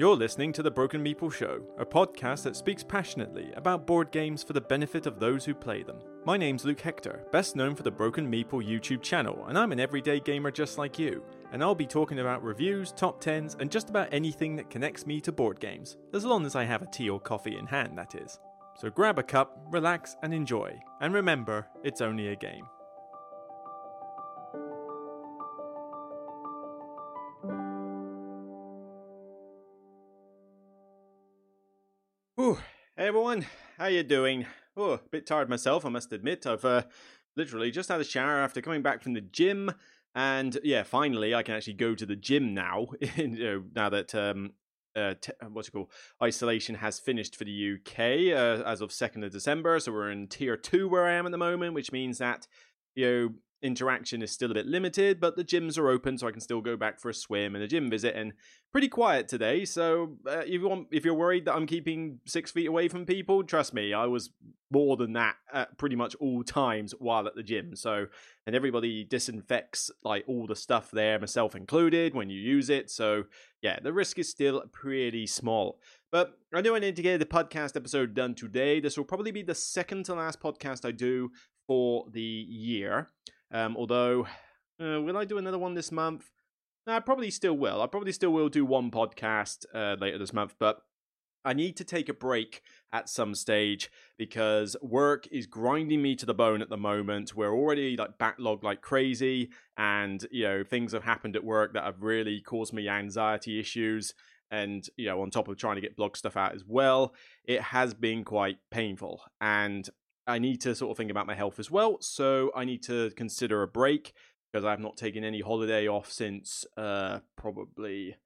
You're listening to The Broken Meeple Show, a podcast that speaks passionately about board games for the benefit of those who play them. My name's Luke Hector, best known for the Broken Meeple YouTube channel, and I'm an everyday gamer just like you. And I'll be talking about reviews, top 10s, and just about anything that connects me to board games, as long as I have a tea or coffee in hand, that is. So grab a cup, relax, and enjoy. And remember, it's only a game. Everyone, how you doing? Oh, a bit tired myself, I must admit. I've uh, literally just had a shower after coming back from the gym, and yeah, finally I can actually go to the gym now. you know, now that um, uh, t- what's it called? Isolation has finished for the UK uh, as of second of December, so we're in tier two where I am at the moment, which means that you know interaction is still a bit limited, but the gyms are open, so I can still go back for a swim and a gym visit. And pretty quiet today, so uh, if you want, if you're worried that I'm keeping six feet away from people, trust me, I was more than that at pretty much all times while at the gym. So, and everybody disinfects like all the stuff there, myself included, when you use it. So, yeah, the risk is still pretty small. But I know I need to get the podcast episode done today. This will probably be the second to last podcast I do for the year. Um, although, uh, will I do another one this month? I probably still will. I probably still will do one podcast uh, later this month, but I need to take a break at some stage because work is grinding me to the bone at the moment. We're already like backlogged like crazy, and you know things have happened at work that have really caused me anxiety issues. And you know, on top of trying to get blog stuff out as well, it has been quite painful. And I need to sort of think about my health as well. So I need to consider a break because I've not taken any holiday off since uh, probably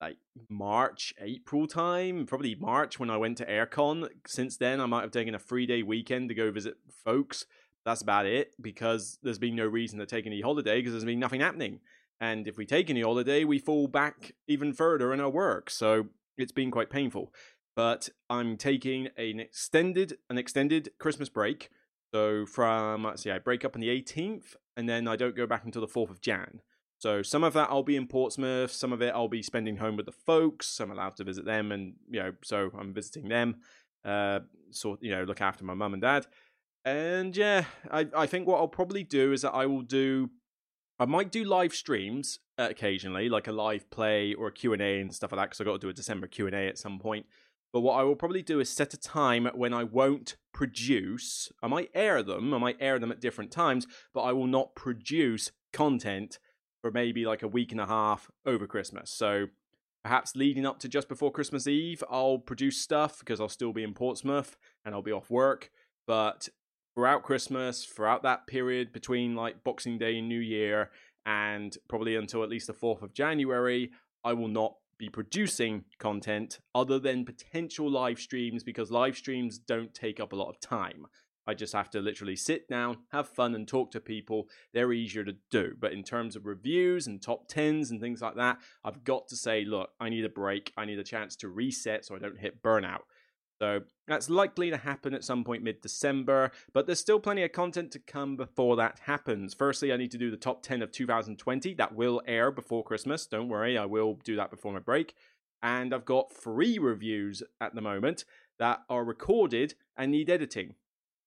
like March, April time, probably March when I went to AireCon. Since then, I might have taken a three day weekend to go visit folks. That's about it because there's been no reason to take any holiday because there's been nothing happening. And if we take any holiday, we fall back even further in our work. So it's been quite painful but I'm taking an extended an extended Christmas break. So from let's see, I break up on the 18th, and then I don't go back until the 4th of Jan. So some of that I'll be in Portsmouth, some of it I'll be spending home with the folks. I'm allowed to visit them, and you know, so I'm visiting them. Uh, sort you know, look after my mum and dad. And yeah, I I think what I'll probably do is that I will do I might do live streams uh, occasionally, like a live play or a Q&A and stuff like that, because I've got to do a December Q&A at some point. But what I will probably do is set a time when I won't produce. I might air them, I might air them at different times, but I will not produce content for maybe like a week and a half over Christmas. So perhaps leading up to just before Christmas Eve, I'll produce stuff because I'll still be in Portsmouth and I'll be off work. But throughout Christmas, throughout that period between like Boxing Day and New Year, and probably until at least the 4th of January, I will not be producing content other than potential live streams because live streams don't take up a lot of time. I just have to literally sit down, have fun, and talk to people. They're easier to do. But in terms of reviews and top 10s and things like that, I've got to say, look, I need a break. I need a chance to reset so I don't hit burnout. So that's likely to happen at some point mid December, but there's still plenty of content to come before that happens. Firstly, I need to do the top 10 of 2020. That will air before Christmas. Don't worry, I will do that before my break. And I've got three reviews at the moment that are recorded and need editing.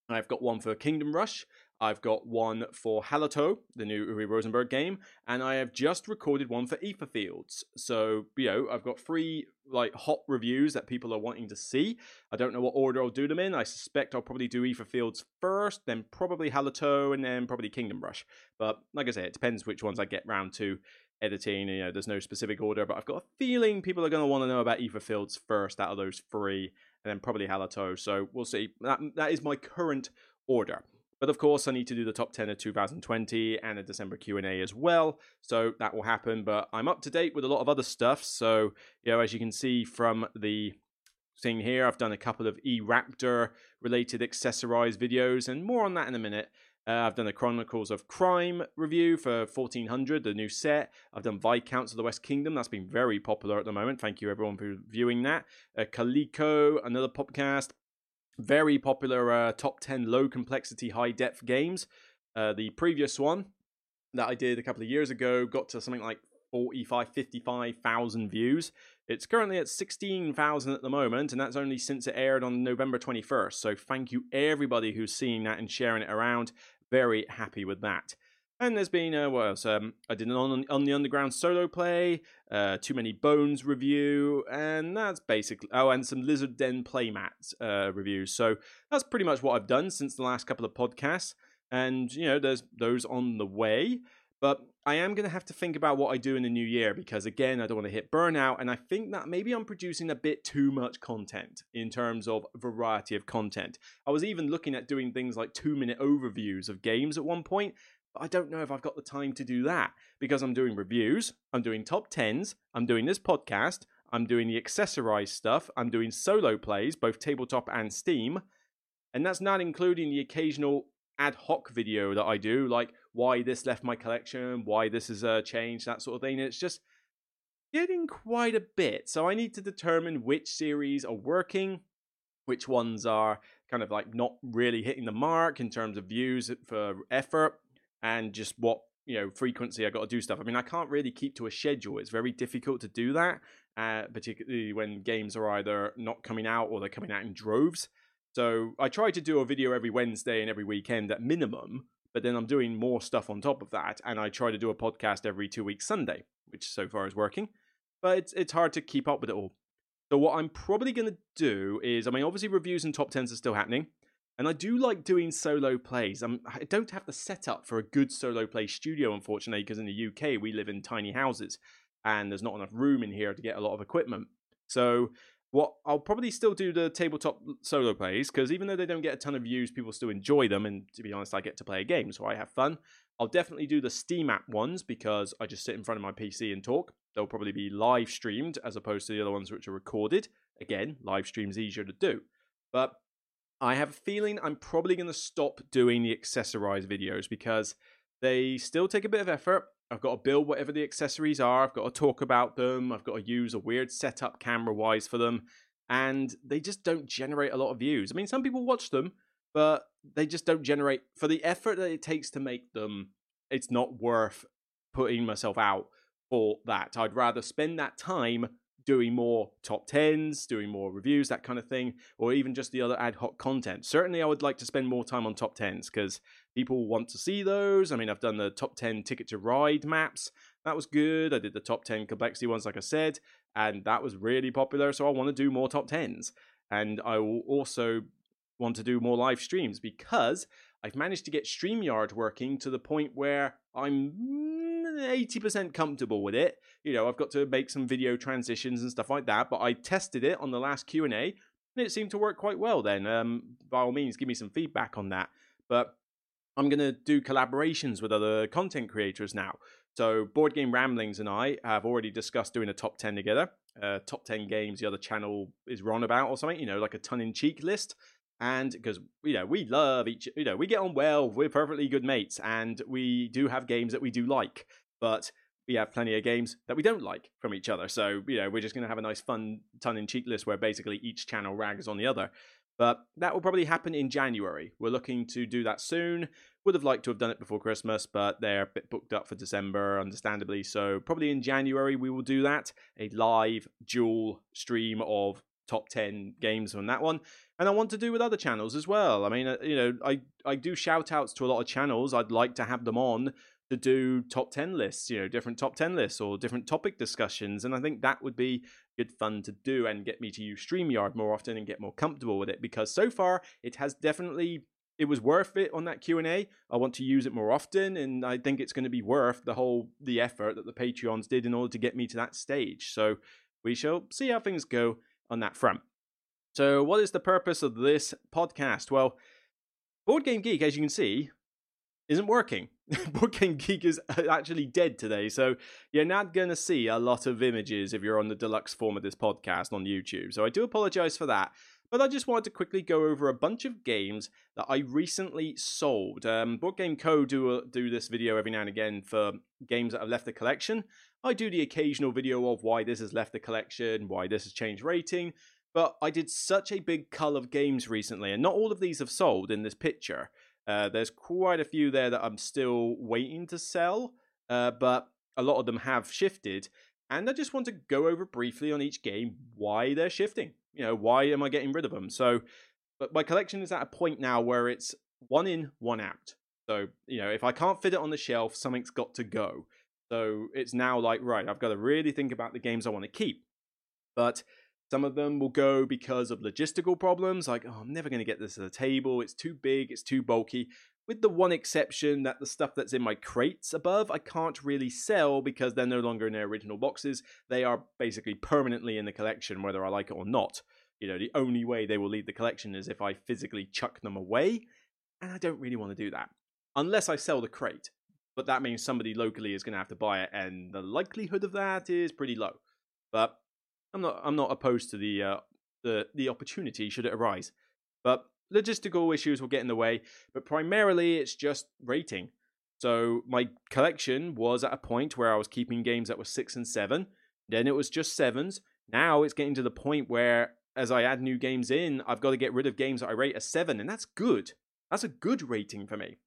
I've got one for Kingdom Rush, I've got one for Hallertau, the new Uwe Rosenberg game, and I have just recorded one for Aetherfields. So, you know, I've got three like hot reviews that people are wanting to see. I don't know what order I'll do them in. I suspect I'll probably do Aetherfields first, then probably Hallertau, and then probably Kingdom Rush. But like I say, it depends which ones I get round to editing. You know, there's no specific order, but I've got a feeling people are going to want to know about Aetherfields first out of those three, and then probably Hallertau. So we'll see. That that is my current order. But of course, I need to do the top 10 of 2020 and a December Q&A as well. So that will happen, but I'm up to date with a lot of other stuff. So, you know, as you can see from the thing here, I've done a couple of E-Raptor related accessorized videos and more on that in a minute. Uh, I've done a Chronicles of Crime review for 1400, the new set. I've done Viscounts of the West Kingdom. That's been very popular at the moment. Thank you everyone for viewing that. Uh, Calico, another podcast very popular uh, top 10 low complexity, high depth games. Uh, the previous one that I did a couple of years ago got to something like 45, 55,000 views. It's currently at 16,000 at the moment, and that's only since it aired on November 21st. So thank you everybody who's seeing that and sharing it around. Very happy with that. And there's been uh, what else? Um, I did an on, on the underground solo play, uh, too many bones review, and that's basically oh, and some lizard den playmats uh, reviews. So that's pretty much what I've done since the last couple of podcasts. And you know, there's those on the way. But I am going to have to think about what I do in the new year because, again, I don't want to hit burnout. And I think that maybe I'm producing a bit too much content in terms of variety of content. I was even looking at doing things like two minute overviews of games at one point. I don't know if I've got the time to do that because I'm doing reviews, I'm doing top 10s, I'm doing this podcast, I'm doing the accessorized stuff, I'm doing solo plays, both tabletop and Steam. And that's not including the occasional ad hoc video that I do, like why this left my collection, why this has uh, changed, that sort of thing. It's just getting quite a bit. So I need to determine which series are working, which ones are kind of like not really hitting the mark in terms of views for effort, and just what you know frequency I got to do stuff. I mean, I can't really keep to a schedule. It's very difficult to do that, uh, particularly when games are either not coming out or they're coming out in droves. So I try to do a video every Wednesday and every weekend at minimum, but then I'm doing more stuff on top of that, and I try to do a podcast every two weeks Sunday, which so far is working. But it's it's hard to keep up with it all. So what I'm probably going to do is, I mean, obviously reviews and top tens are still happening, and I do like doing solo plays. I'm, I don't have the setup for a good solo play studio, unfortunately, because in the UK we live in tiny houses, and there's not enough room in here to get a lot of equipment. So what I'll probably still do the tabletop solo plays because even though they don't get a ton of views, people still enjoy them. And to be honest, I get to play a game, so I have fun. I'll definitely do the Steam app ones because I just sit in front of my PC and talk. They'll probably be live streamed as opposed to the other ones which are recorded. Again, live stream's easier to do. But I have a feeling I'm probably going to stop doing the accessorized videos because they still take a bit of effort I've got to build whatever the accessories are. I've got to talk about them. I've got to use a weird setup camera wise for them. And they just don't generate a lot of views. I mean, some people watch them, but they just don't generate, for the effort that it takes to make them, it's not worth putting myself out for that. I'd rather spend that time doing more top 10s, doing more reviews, that kind of thing, or even just the other ad hoc content. Certainly, I would like to spend more time on top 10s because people want to see those. I mean, I've done the top 10 ticket to ride maps. That was good. I did the top 10 complexity ones, like I said, and that was really popular. So I want to do more top 10s. And I will also want to do more live streams because I've managed to get StreamYard working to the point where I'm 80% comfortable with it. You know, I've got to make some video transitions and stuff like that, but I tested it on the last Q&A and it seemed to work quite well then. Um, by all means, give me some feedback on that. But I'm going to do collaborations with other content creators now. So, Board Game Ramblings and I have already discussed doing a top 10 together. Uh, top 10 games the other channel is run about or something, you know, like a tongue in cheek list. And because, you know, we love each, you know, we get on well, we're perfectly good mates, and we do have games that we do like, but we have plenty of games that we don't like from each other. So, you know, we're just going to have a nice, fun tongue in cheek list where basically each channel rags on the other. But that will probably happen in January. We're looking to do that soon. Would have liked to have done it before Christmas, but they're a bit booked up for December, understandably. So, probably in January, we will do that a live dual stream of top 10 games on that one. And I want to do with other channels as well. I mean, uh, you know, I, I do shout outs to a lot of channels. I'd like to have them on to do top 10 lists, you know, different top 10 lists or different topic discussions. And I think that would be good fun to do and get me to use StreamYard more often and get more comfortable with it because so far it has definitely it was worth it on that Q&A. I want to use it more often and I think it's going to be worth the whole the effort that the Patreons did in order to get me to that stage. So we shall see how things go on that front. So what is the purpose of this podcast? Well, Board Game Geek as you can see isn't working. Board Game Geek is uh, actually dead today, so you're not going to see a lot of images if you're on the deluxe form of this podcast on YouTube. So I do apologize for that. But I just wanted to quickly go over a bunch of games that I recently sold. Um, Board Game Co. do, a, do this video every now and again for games that have left the collection. I do the occasional video of why this has left the collection, why this has changed rating. But I did such a big cull of games recently, and not all of these have sold in this picture. Uh, there's quite a few there that I'm still waiting to sell, uh, but a lot of them have shifted. And I just want to go over briefly on each game why they're shifting. You know, why am I getting rid of them? So, but my collection is at a point now where it's one in, one out. So, you know, if I can't fit it on the shelf, something's got to go. So it's now like, right, I've got to really think about the games I want to keep. But some of them will go because of logistical problems, like, oh, I'm never going to get this to the table. It's too big, it's too bulky. With the one exception that the stuff that's in my crates above, I can't really sell because they're no longer in their original boxes. They are basically permanently in the collection, whether I like it or not. You know, the only way they will leave the collection is if I physically chuck them away, and I don't really want to do that. Unless I sell the crate. But that means somebody locally is going to have to buy it, and the likelihood of that is pretty low. But I'm not I'm not opposed to the uh, the the opportunity should it arise. But logistical issues will get in the way, but primarily it's just rating. So my collection was at a point where I was keeping games that were 6 and 7, then it was just 7s. Now it's getting to the point where as I add new games in, I've got to get rid of games that I rate a 7 and that's good. That's a good rating for me.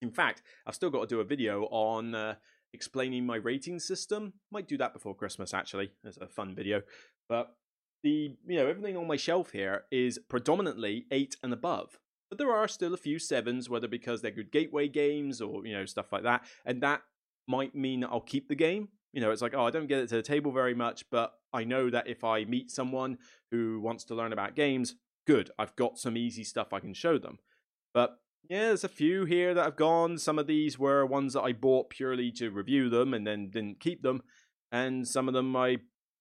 In fact, I've still got to do a video on uh, explaining my rating system. Might do that before Christmas actually. It's a fun video. But the you know everything on my shelf here is predominantly eight and above. But there are still a few sevens, whether because they're good gateway games or you know stuff like that, and that might mean that I'll keep the game. You know, it's like oh, I don't get it to the table very much, but I know that if I meet someone who wants to learn about games, good, I've got some easy stuff I can show them. But yeah, there's a few here that have gone. Some of these were ones that I bought purely to review them and then didn't keep them. And some of them I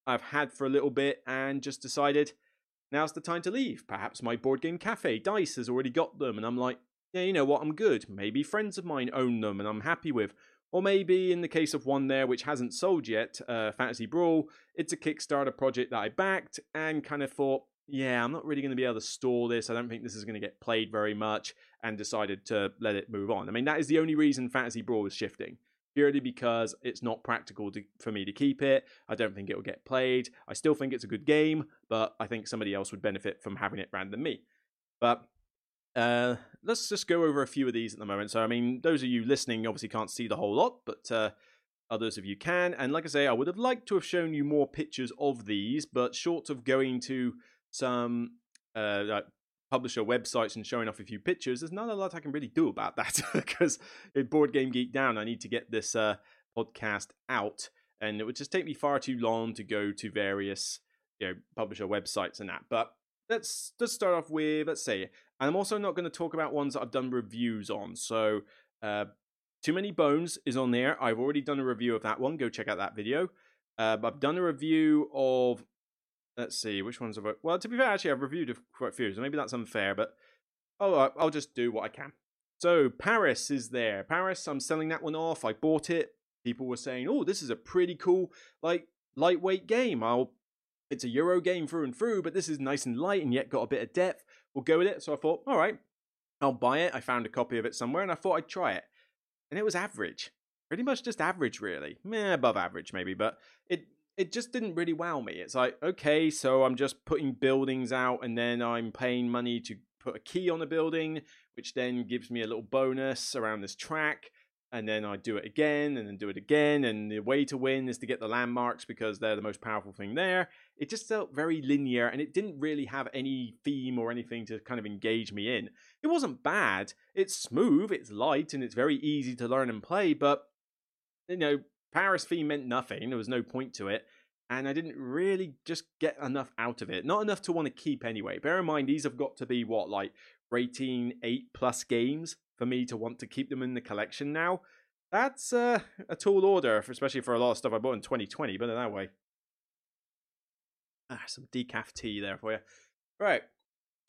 I've had for a little bit and just decided now's the time to leave. Perhaps my board game cafe, Dice, has already got them, and I'm like, yeah, you know what, I'm good. Maybe friends of mine own them and I'm happy with. Or maybe in the case of one there which hasn't sold yet, uh, Fantasy Brawl, it's a Kickstarter project that I backed and kind of thought, yeah, I'm not really going to be able to store this. I don't think this is going to get played very much, and decided to let it move on. I mean, that is the only reason Fantasy Brawl is shifting purely because it's not practical to, for me to keep it. I don't think it will get played. I still think it's a good game, but I think somebody else would benefit from having it rather than me. But uh, let's just go over a few of these at the moment. So, I mean, those of you listening obviously can't see the whole lot, but uh, others of you can. And like I say, I would have liked to have shown you more pictures of these, but short of going to some uh, like publisher websites and showing off a few pictures, there's not a lot I can really do about that because in Board Game Geek Down, I need to get this uh, podcast out, and it would just take me far too long to go to various you know publisher websites and that. But let's let's start off with let's say, and I'm also not going to talk about ones that I've done reviews on. So, uh, Too Many Bones is on there. I've already done a review of that one. Go check out that video. Uh, I've done a review of Let's see, which ones have I... Well, to be fair, actually, I've reviewed quite a few, so maybe that's unfair, but... Oh, I'll just do what I can. So, Paris is there. Paris, I'm selling that one off. I bought it. People were saying, oh, this is a pretty cool, like, lightweight game. I'll... It's a Euro game through and through, but this is nice and light and yet got a bit of depth. We'll go with it. So I thought, all right, I'll buy it. I found a copy of it somewhere and I thought I'd try it. And it was average. Pretty much just average, really. Meh, above average, maybe, but it it just didn't really wow me. It's like, okay, so I'm just putting buildings out and then I'm paying money to put a key on a building, which then gives me a little bonus around this track. And then I do it again and then do it again. And the way to win is to get the landmarks because they're the most powerful thing there. It just felt very linear and it didn't really have any theme or anything to kind of engage me in. It wasn't bad. It's smooth, it's light, and it's very easy to learn and play, but you know, Paris theme meant nothing. There was no point to it. And I didn't really just get enough out of it. Not enough to want to keep anyway. Bear in mind, these have got to be what, like rating 8 plus games for me to want to keep them in the collection now. That's uh, a tall order, especially for a lot of stuff I bought in 2020, but in that way. Ah, some decaf tea there for you. Right.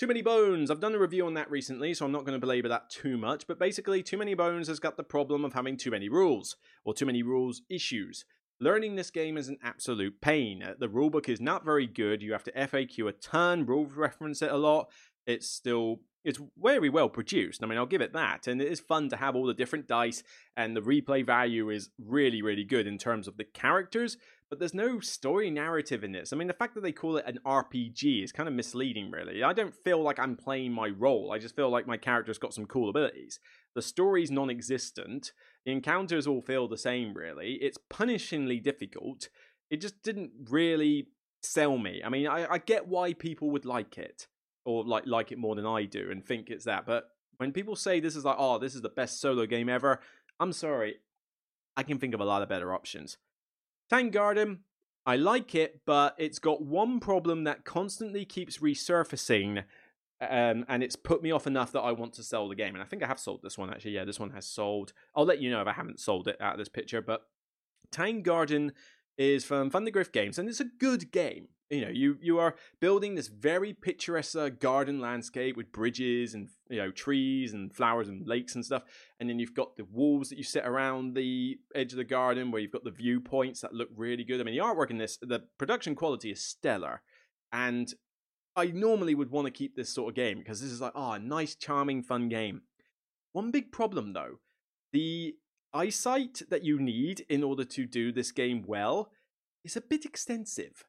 Too Many Bones. I've done a review on that recently, so I'm not going to belabor that too much. But basically, Too Many Bones has got the problem of having too many rules, or too many rules issues. Learning this game is an absolute pain. Uh, the rulebook is not very good. You have to FAQ a ton, rule reference it a lot, it's still it's very well produced. I mean, I'll give it that. And it is fun to have all the different dice, and the replay value is really, really good in terms of the characters, but there's no story narrative in this. I mean, the fact that they call it an RPG is kind of misleading, really. I don't feel like I'm playing my role, I just feel like my character's got some cool abilities. The story's non existent, the encounters all feel the same, really. It's punishingly difficult. It just didn't really sell me. I mean, I, I get why people would like it or like like it more than I do and think it's that. But when people say this is like, oh, this is the best solo game ever, I'm sorry, I can think of a lot of better options. Tang Garden, I like it, but it's got one problem that constantly keeps resurfacing. Um, and it's put me off enough that I want to sell the game. And I think I have sold this one actually. Yeah, this one has sold. I'll let you know if I haven't sold it out of this picture. But Tang Garden is from Thundergryph Games, and it's a good game you know you you are building this very picturesque uh, garden landscape with bridges and you know trees and flowers and lakes and stuff. And then you've got the walls that you set around the edge of the garden where you've got the viewpoints that look really good. I mean the artwork in this the production quality is stellar. And i normally would want to keep this sort of game because this is like oh a nice charming fun game. One big problem though the eyesight that you need in order to do this game well is a bit extensive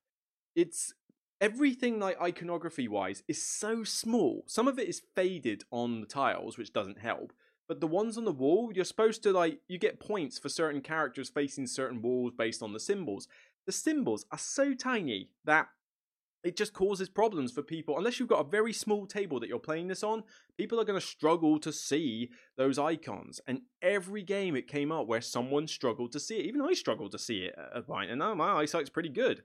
it's everything like iconography wise is so small. Some of it is faded on the tiles, which doesn't help. But the ones on the wall, you're supposed to like you get points for certain characters facing certain walls based on the symbols. The symbols are so tiny that it just causes problems for people. Unless you've got a very small table that you're playing this on, people are going to struggle to see those icons. And every game it came up where someone struggled to see it. Even I struggled to see it at a point, and now my eyesight's pretty good.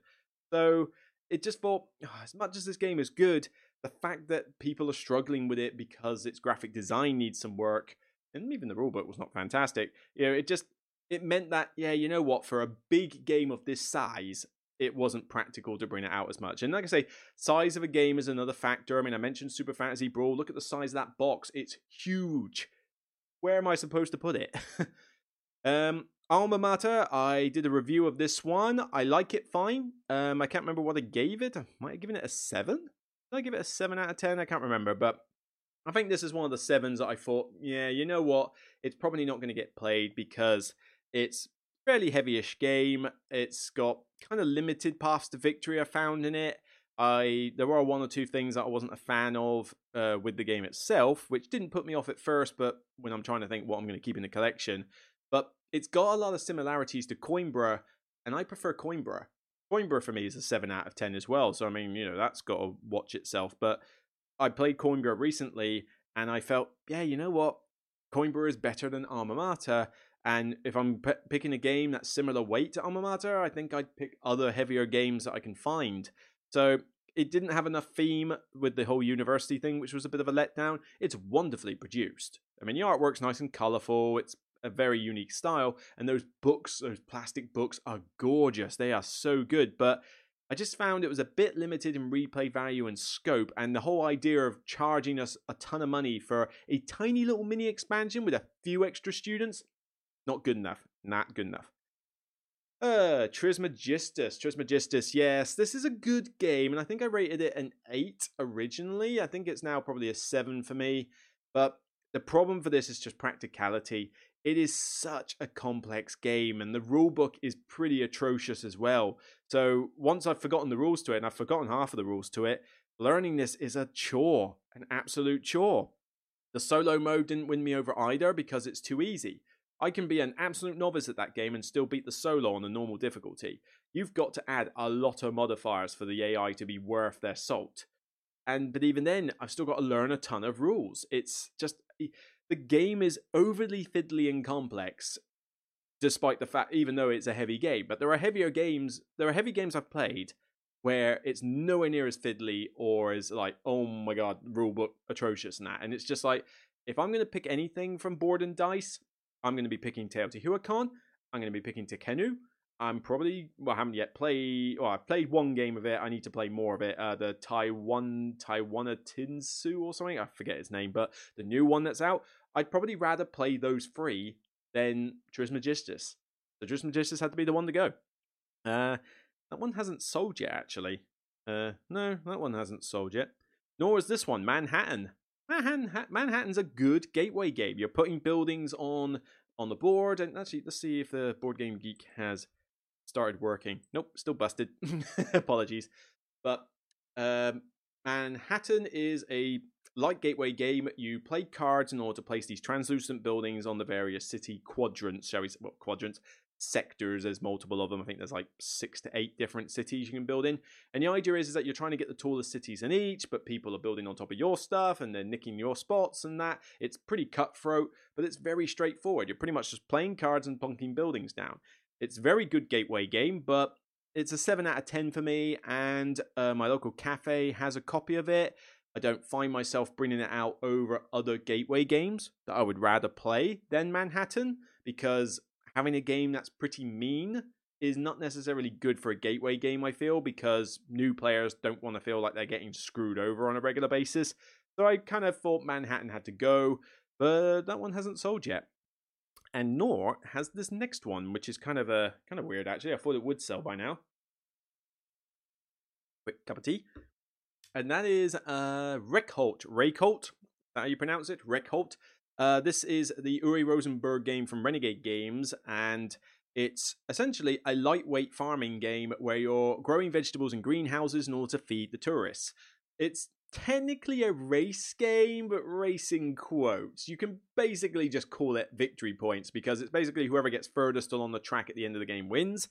So it just thought, oh, as much as this game is good, the fact that people are struggling with it because its graphic design needs some work, and even the rulebook was not fantastic. You know, it just it meant that yeah, you know what, for a big game of this size, it wasn't practical to bring it out as much. And like I say, size of a game is another factor. I mean, I mentioned Super Fantasy Brawl. Look at the size of that box; it's huge. Where am I supposed to put it? um, Alma Mater, I did a review of this one. I like it fine. Um, I can't remember what I gave it. I might have given it a 7? Did I give it a 7 out of 10? I can't remember, but I think this is one of the 7s that I thought, yeah, you know what? It's probably not going to get played because it's fairly heavyish game. It's got kind of limited paths to victory I found in it. I there were one or two things that I wasn't a fan of uh, with the game itself, which didn't put me off at first. But when I'm trying to think what I'm going to keep in the collection, but it's got a lot of similarities to Coimbra, and I prefer Coimbra. Coimbra for me is a 7 out of 10 as well. So, I mean, you know, that's got to watch itself. But I played Coimbra recently, and I felt, yeah, you know what? Coimbra is better than Alma Mater. And if I'm p- picking a game that's similar weight to Alma Mater, I think I'd pick other heavier games that I can find. So it didn't have enough theme with the whole university thing, which was a bit of a letdown. It's wonderfully produced. I mean, the artwork's nice and colourful. It's a very unique style. And those books, those plastic books, are gorgeous. They are so good. But I just found it was a bit limited in replay value and scope, and the whole idea of charging us a ton of money for a tiny little mini expansion with a few extra students, not good enough. Not good enough. Uh, Trismegistus. Trismegistus, yes. This is a good game, and I think I rated it an 8 originally. I think it's now probably a 7 for me. But the problem for this is just practicality it is such a complex game and the rule book is pretty atrocious as well. So once I've forgotten the rules to it, and I've forgotten half of the rules to it, learning this is a chore, an absolute chore. The solo mode didn't win me over either because it's too easy. I can be an absolute novice at that game and still beat the solo on the normal difficulty. You've got to add a lot of modifiers for the AI to be worth their salt. And but even then, I've still got to learn a ton of rules. It's just the game is overly fiddly and complex despite the fact even though it's a heavy game but there are heavier games there are heavy games i've played where it's nowhere near as fiddly or as like oh my god rulebook atrocious and that and it's just like if i'm going to pick anything from board and dice i'm going to be picking teotihuacan i'm going to be picking tekhenu i'm probably well i haven't yet played well i've played one game of it i need to play more of it uh, the taiwan taiwana tinsu or something i forget its name but the new one that's out I'd probably rather play those three than Trismegistus. So Trismegistus had to be the one to go. Uh, that one hasn't sold yet, actually. Uh, no, that one hasn't sold yet. nor is this one, Manhattan. Manhattan Manhattan's a good gateway game. You're putting buildings on on the board, and actually, let's see if the Board Game Geek has started working. Nope, still busted. Apologies, but um, Manhattan is a light gateway game. You play cards in order to place these translucent buildings on the various city quadrants, shall we say, well, quadrants, sectors. There's multiple of them. I think there's like six to eight different cities you can build in. And the idea is, is that you're trying to get the tallest cities in each, but people are building on top of your stuff and they're nicking your spots and that. It's pretty cutthroat, but it's very straightforward. You're pretty much just playing cards and plunking buildings down. It's very good gateway game, but it's a 7 out of 10 for me, and uh, my local cafe has a copy of it. I don't find myself bringing it out over other gateway games that I would rather play than Manhattan because having a game that's pretty mean is not necessarily good for a gateway game, I feel, because new players don't want to feel like they're getting screwed over on a regular basis. So I kind of thought Manhattan had to go, but that one hasn't sold yet. And nor has this next one, which is kind of a kind of weird actually. I thought it would sell by now. Quick cup of tea. And that is uh Reykholt. Reykholt, how you pronounce it? Reykholt. Uh, this is the Uwe Rosenberg game from Renegade Games, and it's essentially a lightweight farming game where you're growing vegetables in greenhouses in order to feed the tourists. It's technically a race game, but racing quotes. You can basically just call it victory points because it's basically whoever gets furthest along the track at the end of the game wins.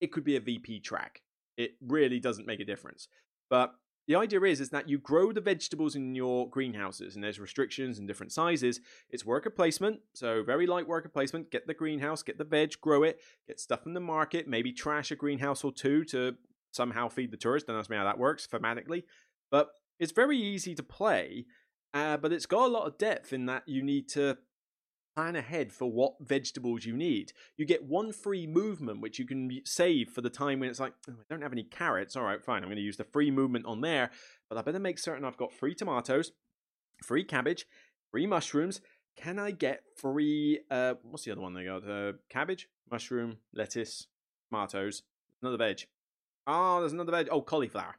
It could be a VP track. It really doesn't make a difference. But the idea is is that you grow the vegetables in your greenhouses and there's restrictions in different sizes it's worker placement so very light worker placement get the greenhouse get the veg grow it get stuff in the market maybe trash a greenhouse or two to somehow feed the tourists don't ask me how that works thematically but it's very easy to play uh, but it's got a lot of depth in that you need to plan ahead for what vegetables you need. You get one free movement, which you can save for the time when it's like, oh, I don't have any carrots. All right, fine. I'm going to use the free movement on there, but I better make certain I've got free tomatoes, free cabbage, free mushrooms. Can I get free? Uh, what's the other one they got? Uh, cabbage, mushroom, lettuce, tomatoes, another veg. Oh, there's another veg. Oh, cauliflower.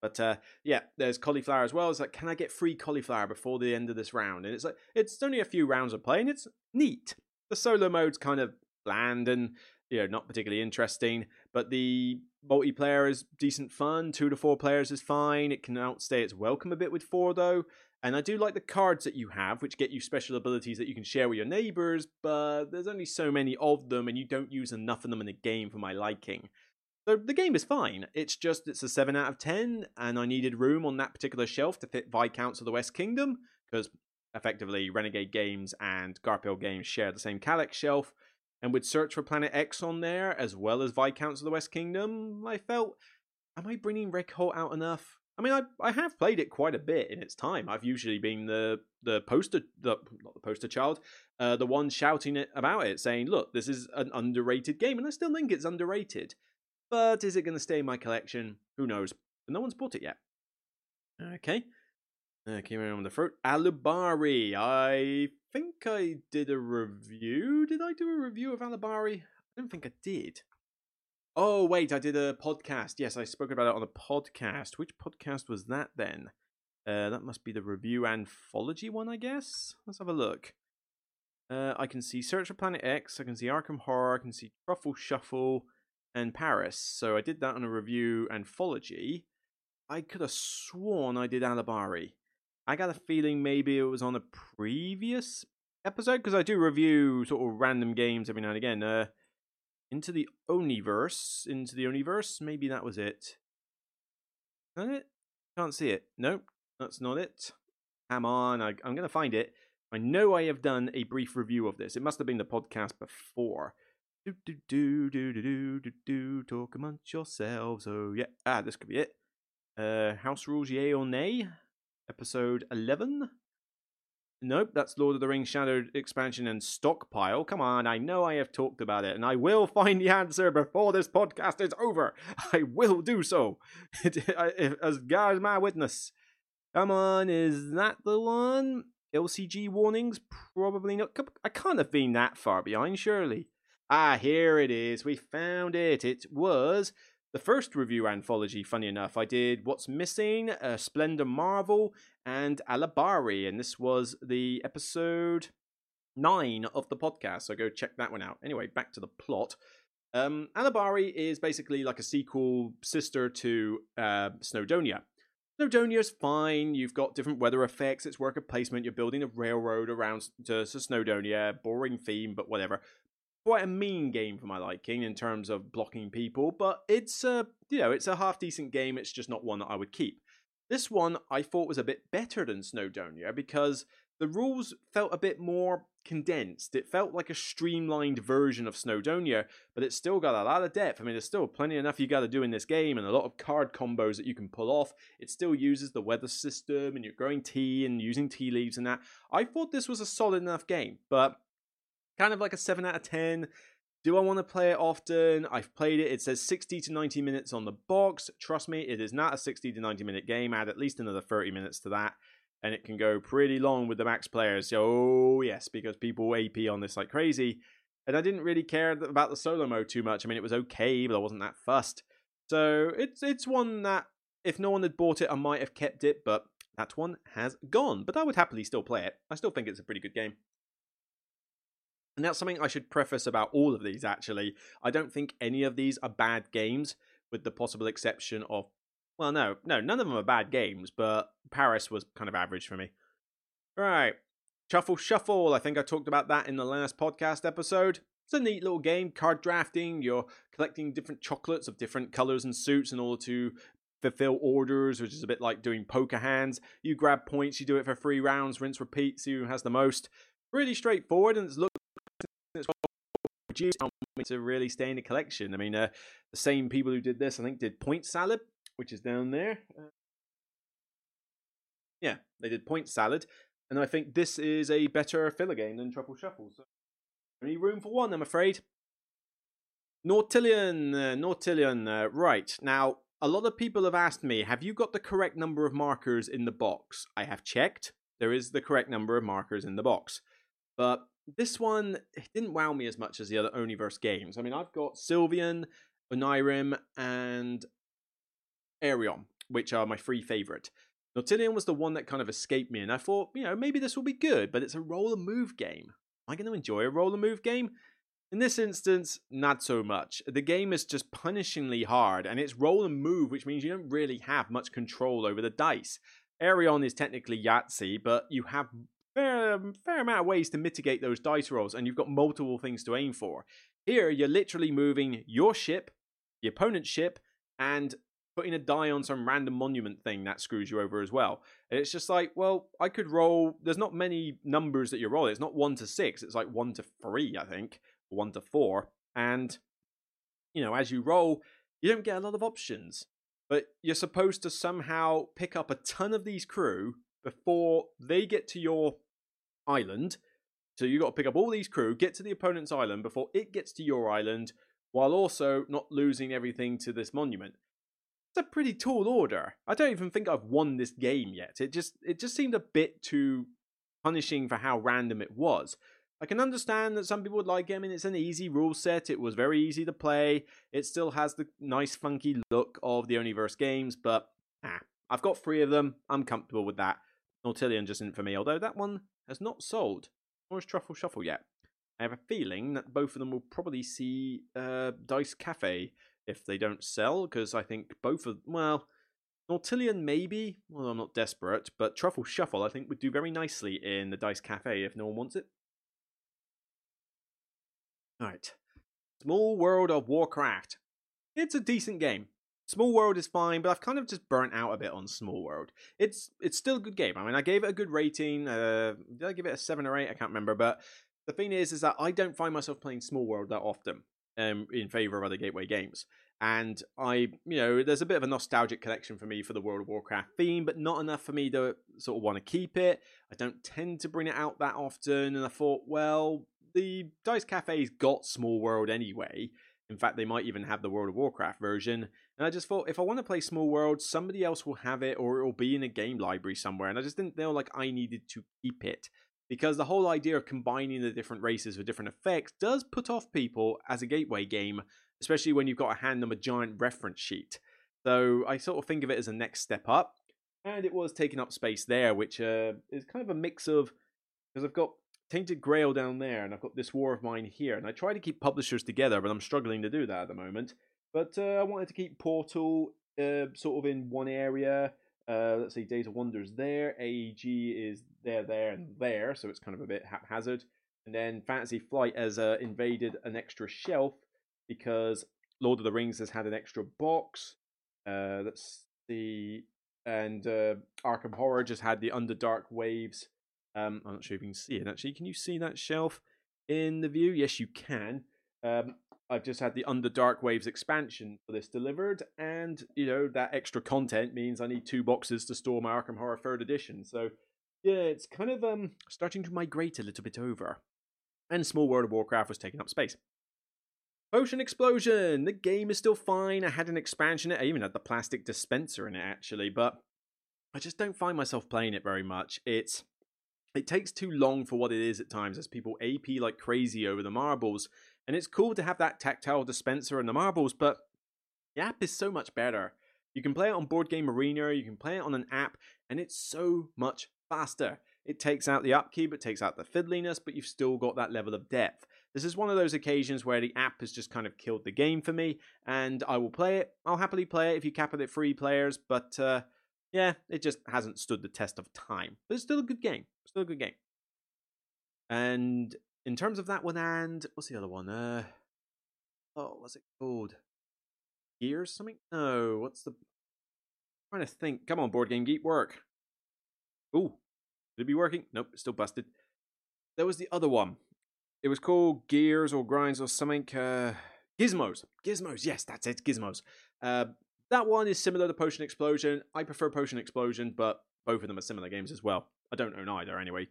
But uh, yeah, there's cauliflower as well. It's like, can I get free cauliflower before the end of this round? And it's like, it's only a few rounds of play, and it's neat. The solo mode's kind of bland and you know not particularly interesting, but the multiplayer is decent fun. Two to four players is fine. It can outstay its welcome a bit with four though. And I do like the cards that you have, which get you special abilities that you can share with your neighbors, but there's only so many of them, and you don't use enough of them in the game for my liking. So the game is fine. It's just it's a seven out of ten, and I needed room on that particular shelf to fit Viscounts of the West Kingdom because effectively Renegade Games and Garphill Games share the same Kallax shelf. And with Search for Planet X on there, as well as Viscounts of the West Kingdom, I felt, am I bringing Reykholt out enough? I mean, I I have played it quite a bit in its time. I've usually been the the poster, the not the poster child, uh, the one shouting it about it, saying, "Look, this is an underrated game," and I still think it's underrated. But is it going to stay in my collection? Who knows? But no one's bought it yet. Okay. Okay, we're on the fruit. Alubari. I think I did a review. Did I do a review of Alubari? I don't think I did. Oh, wait, I did a podcast. Yes, I spoke about it on a podcast. Which podcast was that then? Uh, that must be the review anthology one, I guess. Let's have a look. Uh, I can see Search for Planet X. I can see Arkham Horror. I can see Truffle Shuffle and Paris. So I did that on a review anthology. I could have sworn I did Alubari. I got a feeling maybe it was on a previous episode because I do review sort of random games every now and again. Uh, into the Oniverse, into the Oniverse. Maybe that was it. Is that it? Can't see it. Nope, that's not it. Come on, I, I'm going to find it. I know I have done a brief review of this. It must have been the podcast before. Do do do do do do do do. Talk amongst yourselves. Oh yeah. Ah, this could be it. Uh, House rules, yay or nay? Episode eleven. Nope, that's Lord of the Rings Shadowed Expansion and Stockpile. Come on, I know I have talked about it, and I will find the answer before this podcast is over. I will do so, as God is my witness. Come on, is that the one? LCG warnings? Probably not. I can't have been that far behind, surely. Ah, here it is. We found it. It was the first review anthology, funny enough. I did What's Missing, uh, Splendor Marvel, and Alubari, and this was the episode nine of the podcast. So go check that one out. Anyway, back to the plot. Um, Alubari is basically like a sequel sister to uh, Snowdonia. Snowdonia's fine. You've got different weather effects. It's worker placement. You're building a railroad around to, to Snowdonia. Boring theme, but whatever. Quite a mean game for my liking in terms of blocking people, but it's a you know it's a half decent game. It's just not one that I would keep. This one I thought was a bit better than Snowdonia because the rules felt a bit more condensed. It felt like a streamlined version of Snowdonia, but it's still got a lot of depth. I mean, there's still plenty enough you got to do in this game and a lot of card combos that you can pull off. It still uses the weather system and you're growing tea and using tea leaves and that. I thought this was a solid enough game, but kind of like a 7 out of 10. Do I want to play it often? I've played it. It says 60 to 90 minutes on the box. Trust me, it is not a 60 to 90 minute game. Add at least another 30 minutes to that and it can go pretty long with the max players. Oh yes, because people AP on this like crazy. And I didn't really care about the solo mode too much. I mean, it was okay, but I wasn't that fussed. So it's it's one that if no one had bought it, I might have kept it, but that one has gone. But I would happily still play it. I still think it's a pretty good game. And that's something I should preface about all of these, actually. I don't think any of these are bad games, with the possible exception of well, no, no, none of them are bad games, but Paris was kind of average for me. Right. Truffle Shuffle. I think I talked about that in the last podcast episode. It's a neat little game, card drafting. You're collecting different chocolates of different colors and suits in order to fulfill orders, which is a bit like doing poker hands. You grab points, you do it for three rounds, rinse, repeat, see who has the most. Really straightforward, and it's looked to really stay in the collection. I mean, uh, the same people who did this, I think, did Point Salad, which is down there. Uh, yeah, they did Point Salad, and I think this is a better filler game than Truffle Shuffle. So only room for one, I'm afraid. Nautilion, uh, Nautilion, uh, right. Now, a lot of people have asked me, have you got the correct number of markers in the box? I have checked. There is the correct number of markers in the box. But this one didn't wow me as much as the other Oniverse games. I mean, I've got Sylvion, Onirim, and Aerion, which are my three favorite. Nautilion was the one that kind of escaped me, and I thought, you know, maybe this will be good, but it's a roll and move game. Am I going to enjoy a roll and move game? In this instance, not so much. The game is just punishingly hard, and it's roll and move, which means you don't really have much control over the dice. Aerion is technically Yahtzee, but you have fair, um, fair amount of ways to mitigate those dice rolls, and you've got multiple things to aim for. Here, you're literally moving your ship, the opponent's ship, and putting a die on some random monument thing that screws you over as well. And it's just like, well, I could roll. There's not many numbers that you roll. It's not one to six. It's like one to three, I think, one to four. And you know, as you roll, you don't get a lot of options. But you're supposed to somehow pick up a ton of these crew before they get to your island. So you've got to pick up all these crew, get to the opponent's island before it gets to your island, while also not losing everything to this monument It's a pretty tall order. I don't even think I've won this game yet. It just it just seemed a bit too punishing for how random it was. I can understand that some people would like it. I mean, it's an easy rule set. It was very easy to play. It still has the nice, funky look of the Oniverse games, but ah, I've got three of them. I'm comfortable with that. Nautilion just isn't for me, although that one has not sold, nor Truffle Shuffle yet. I have a feeling that both of them will probably see uh, Dice Cafe if they don't sell, because I think both of well, Nautilion maybe. Well, I'm not desperate, but Truffle Shuffle I think would do very nicely in the Dice Cafe if no one wants it. All right, Small World of Warcraft. It's a decent game. Small World is fine, but I've kind of just burnt out a bit on Small World. It's it's still a good game. I mean, I gave it a good rating. Uh, did I give it a seven or eight? I can't remember. But the thing is, is that I don't find myself playing Small World that often um, in favor of other gateway games. And I, you know, there's a bit of a nostalgic connection for me for the World of Warcraft theme, but not enough for me to sort of want to keep it. I don't tend to bring it out that often. And I thought, well, the Dice Cafe's got Small World anyway. In fact, they might even have the World of Warcraft version. And I just thought, if I want to play Small World, somebody else will have it or it will be in a game library somewhere. And I just didn't feel like I needed to keep it because the whole idea of combining the different races with different effects does put off people as a gateway game especially when you've got to hand them a giant reference sheet. So I sort of think of it as a next step up. And it was taking up space there, which uh, is kind of a mix of because I've got Tainted Grail down there, and I've got this War of Mine here, and I try to keep publishers together, but I'm struggling to do that at the moment. But uh, I wanted to keep Portal uh, sort of in one area. Uh, let's see, Days of Wonders there, AEG is there, there, and there, so it's kind of a bit haphazard. And then Fantasy Flight has uh, invaded an extra shelf because Lord of the Rings has had an extra box. Uh, let's see, and uh, Arkham Horror just had the Under Dark Waves um, I'm not sure if you can see it actually. Can you see that shelf in the view? Yes, you can. Um, I've just had the Under Dark Waves expansion for this delivered, and you know that extra content means I need two boxes to store my Arkham Horror Third Edition. So yeah, it's kind of um starting to migrate a little bit over. And Small World of Warcraft was taking up space. Potion Explosion! The game is still fine. I had an expansion. I even had the plastic dispenser in it actually, but I just don't find myself playing it very much. It's it takes too long for what it is at times as people AP like crazy over the marbles. And it's cool to have that tactile dispenser and the marbles, but the app is so much better. You can play it on Board Game Arena, you can play it on an app, and it's so much faster. It takes out the upkeep, it takes out the fiddliness, but you've still got that level of depth. This is one of those occasions where the app has just kind of killed the game for me, and I will play it. I'll happily play it if you cap it at three players, but uh, yeah, it just hasn't stood the test of time. But it's still a good game. Still a good game. And in terms of that one, and what's the other one? Uh, oh, what's it called? Gears something? No, what's the? I'm trying to think. Come on, board game geek, work. Ooh, did it be working? Nope, still busted. There was the other one. It was called Gears or Grinds or something. Uh, Gizmos. Gizmos. Yes, that's it. Gizmos. Uh, that one is similar to Potion Explosion. I prefer Potion Explosion, but both of them are similar games as well. I don't own either anyway.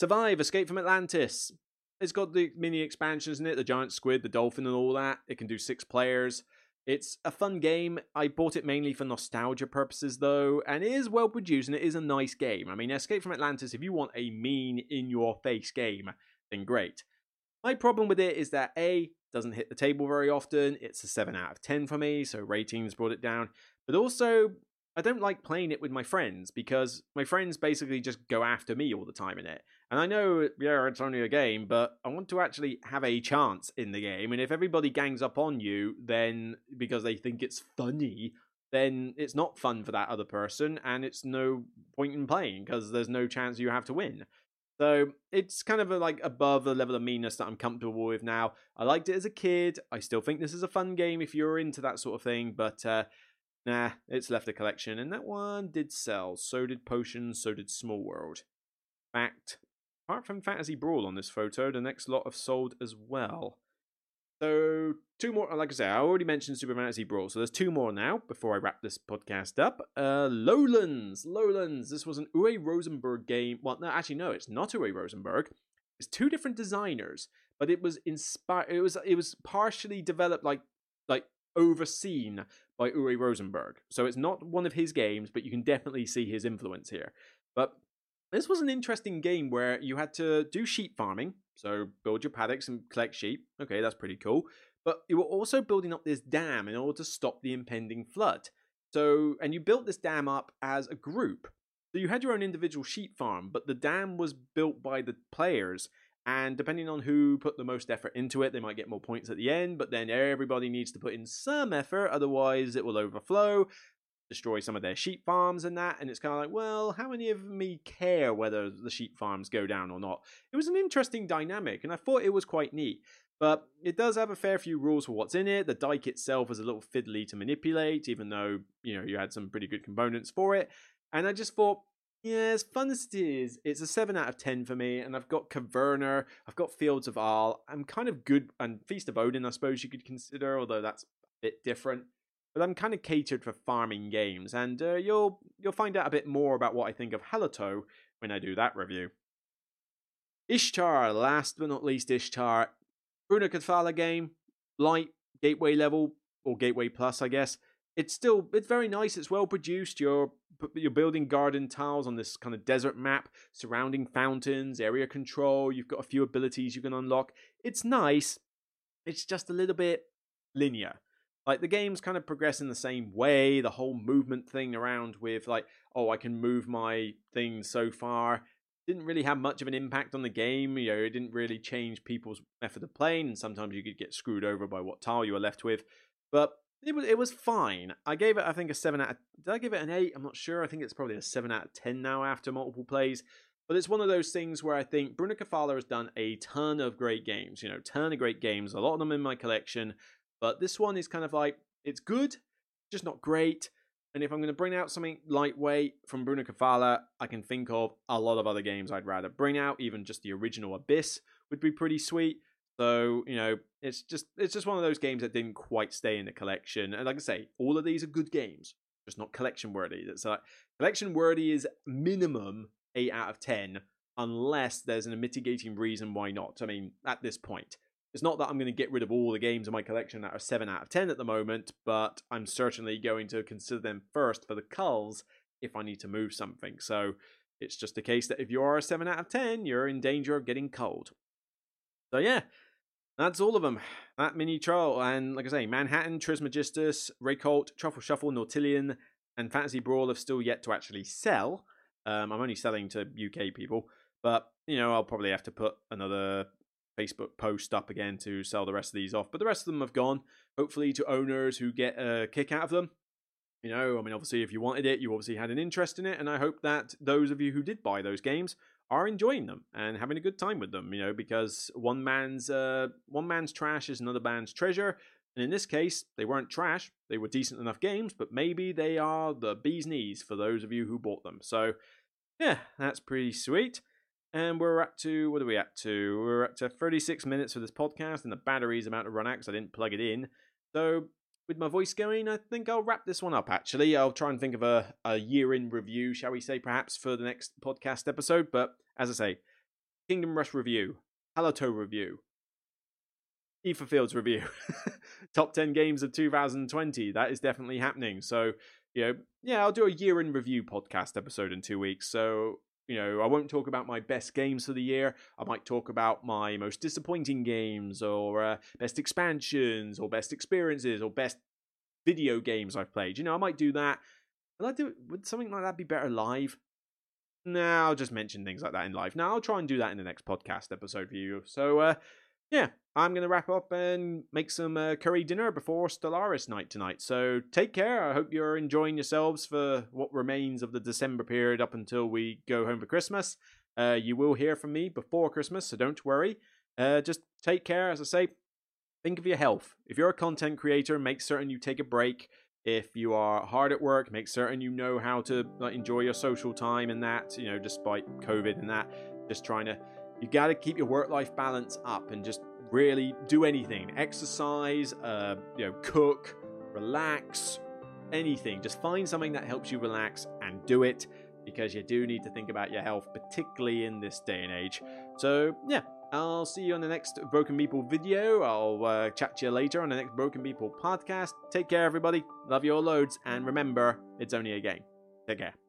Survive, Escape from Atlantis. It's got the mini expansions in it, the giant squid, the dolphin, and all that. It can do six players. It's a fun game. I bought it mainly for nostalgia purposes, though, and it is well produced and it is a nice game. I mean, Escape from Atlantis, if you want a mean, in your face game, then great. My problem with it is that A, doesn't hit the table very often. It's a 7 out of 10 for me, so ratings brought it down. But also, I don't like playing it with my friends because my friends basically just go after me all the time in it. And I know, yeah, it's only a game, but I want to actually have a chance in the game. And if everybody gangs up on you, then because they think it's funny, then it's not fun for that other person, and it's no point in playing because there's no chance you have to win. So it's kind of a, like above the level of meanness that I'm comfortable with now. I liked it as a kid. I still think this is a fun game if you're into that sort of thing, but uh, nah, it's left a collection. And that one did sell. So did Potion, so did Small World. Fact, apart from Fantasy Brawl on this photo, the next lot have sold as well. So two more. Like I say, I already mentioned Super Fantasy Brawl, so there's two more now before I wrap this podcast up. Uh, Lowlands, Lowlands. This was an Uwe Rosenberg game. Well, no, actually, no, it's not Uwe Rosenberg. It's two different designers, but it was inspired. It was it was partially developed, like like overseen by Uwe Rosenberg. So it's not one of his games, but you can definitely see his influence here. But this was an interesting game where you had to do sheep farming, so build your paddocks and collect sheep. Okay, that's pretty cool. But you were also building up this dam in order to stop the impending flood. So, and you built this dam up as a group. So you had your own individual sheep farm, but the dam was built by the players. And depending on who put the most effort into it, they might get more points at the end. But then everybody needs to put in some effort, otherwise it will overflow destroy some of their sheep farms and that. And it's kind of like, well, how many of me care whether the sheep farms go down or not? It was an interesting dynamic, and I thought it was quite neat. But it does have a fair few rules for what's in it. The dike itself is a little fiddly to manipulate, even though, you know, you had some pretty good components for it. And I just thought, yeah, as fun as it is, it's a 7 out of 10 for me. And I've got Caverna, I've got Fields of Arle. I'm kind of good, and Feast of Odin, I suppose you could consider, although that's a bit different but I'm kind of catered for farming games, and uh, you'll you'll find out a bit more about what I think of Hallertau when I do that review. Ishtar, last but not least, Ishtar, Bruno Cathala game, light gateway level or gateway plus, I guess. It's still it's very nice. It's well produced. You're you're building garden tiles on this kind of desert map, surrounding fountains, area control. You've got a few abilities you can unlock. It's nice. It's just a little bit linear. Like the games kind of progress in the same way. The whole movement thing around with like, oh, I can move my thing so far didn't really have much of an impact on the game. You know, it didn't really change people's method of playing, and sometimes you could get screwed over by what tile you were left with. But it was it was fine. I gave it, I think, a seven out. Of, did I give it an eight? I'm not sure. I think it's probably a seven out of ten now after multiple plays. But it's one of those things where I think Bruno Cathala has done a ton of great games. You know, ton of great games. A lot of them in my collection. But this one is kind of like it's good, just not great. And if I'm going to bring out something lightweight from Bruno Cathala, I can think of a lot of other games I'd rather bring out. Even just the original Abyss would be pretty sweet. So you know, it's just it's just one of those games that didn't quite stay in the collection. And like I say, all of these are good games, just not collection worthy. That's like collection worthy is minimum eight out of ten, unless there's a mitigating reason why not. I mean, at this point, it's not that I'm going to get rid of all the games in my collection that are 7 out of 10 at the moment, but I'm certainly going to consider them first for the culls if I need to move something. So it's just a case that if you are a 7 out of 10, you're in danger of getting cold. So yeah, that's all of them. That mini trial, and like I say, Manhattan, Trismegistus, Reykholt, Truffle Shuffle, Nautilion, and Fantasy Brawl have still yet to actually sell. Um, I'm only selling to UK people, but you know I'll probably have to put another Facebook post up again to sell the rest of these off. But the rest of them have gone, hopefully, to owners who get a kick out of them. You know, I mean, obviously, if you wanted it, you obviously had an interest in it, and I hope that those of you who did buy those games are enjoying them and having a good time with them. You know, because one man's uh, one man's trash is another man's treasure, and in this case, they weren't trash; they were decent enough games, but maybe they are the bee's knees for those of you who bought them. So, yeah, that's pretty sweet. And we're up to, what are we at to? We're up to 36 minutes for this podcast, and the battery's about to run out because I didn't plug it in. So, with my voice going, I think I'll wrap this one up actually. I'll try and think of a, a year in review, shall we say, perhaps, for the next podcast episode. But as I say, Kingdom Rush review, Hallertau review, Ether Fields review, top 10 games of 2020. That is definitely happening. So, you know, yeah, I'll do a year in review podcast episode in two weeks. So you know, I won't talk about my best games for the year. I might talk about my most disappointing games or uh, best expansions or best experiences or best video games I've played. You know, I might do that. And I do would something like that be better live? No, I'll just mention things like that in live. Now I'll try and do that in the next podcast episode for you. So uh yeah, I'm going to wrap up and make some uh, curry dinner before Stellaris night tonight. So take care. I hope you're enjoying yourselves for what remains of the December period up until we go home for Christmas. Uh, you will hear from me before Christmas, so don't worry. Uh, just take care. As I say, think of your health. If you're a content creator, make certain you take a break. If you are hard at work, make certain you know how to like, enjoy your social time and that, you know, despite COVID and that. Just trying to you got to keep your work-life balance up and just really do anything. Exercise, uh, you know, cook, relax, anything. Just find something that helps you relax and do it because you do need to think about your health, particularly in this day and age. So, yeah, I'll see you on the next Broken People video. I'll uh, chat to you later on the next Broken People podcast. Take care, everybody. Love you all loads. And remember, it's only a game. Take care.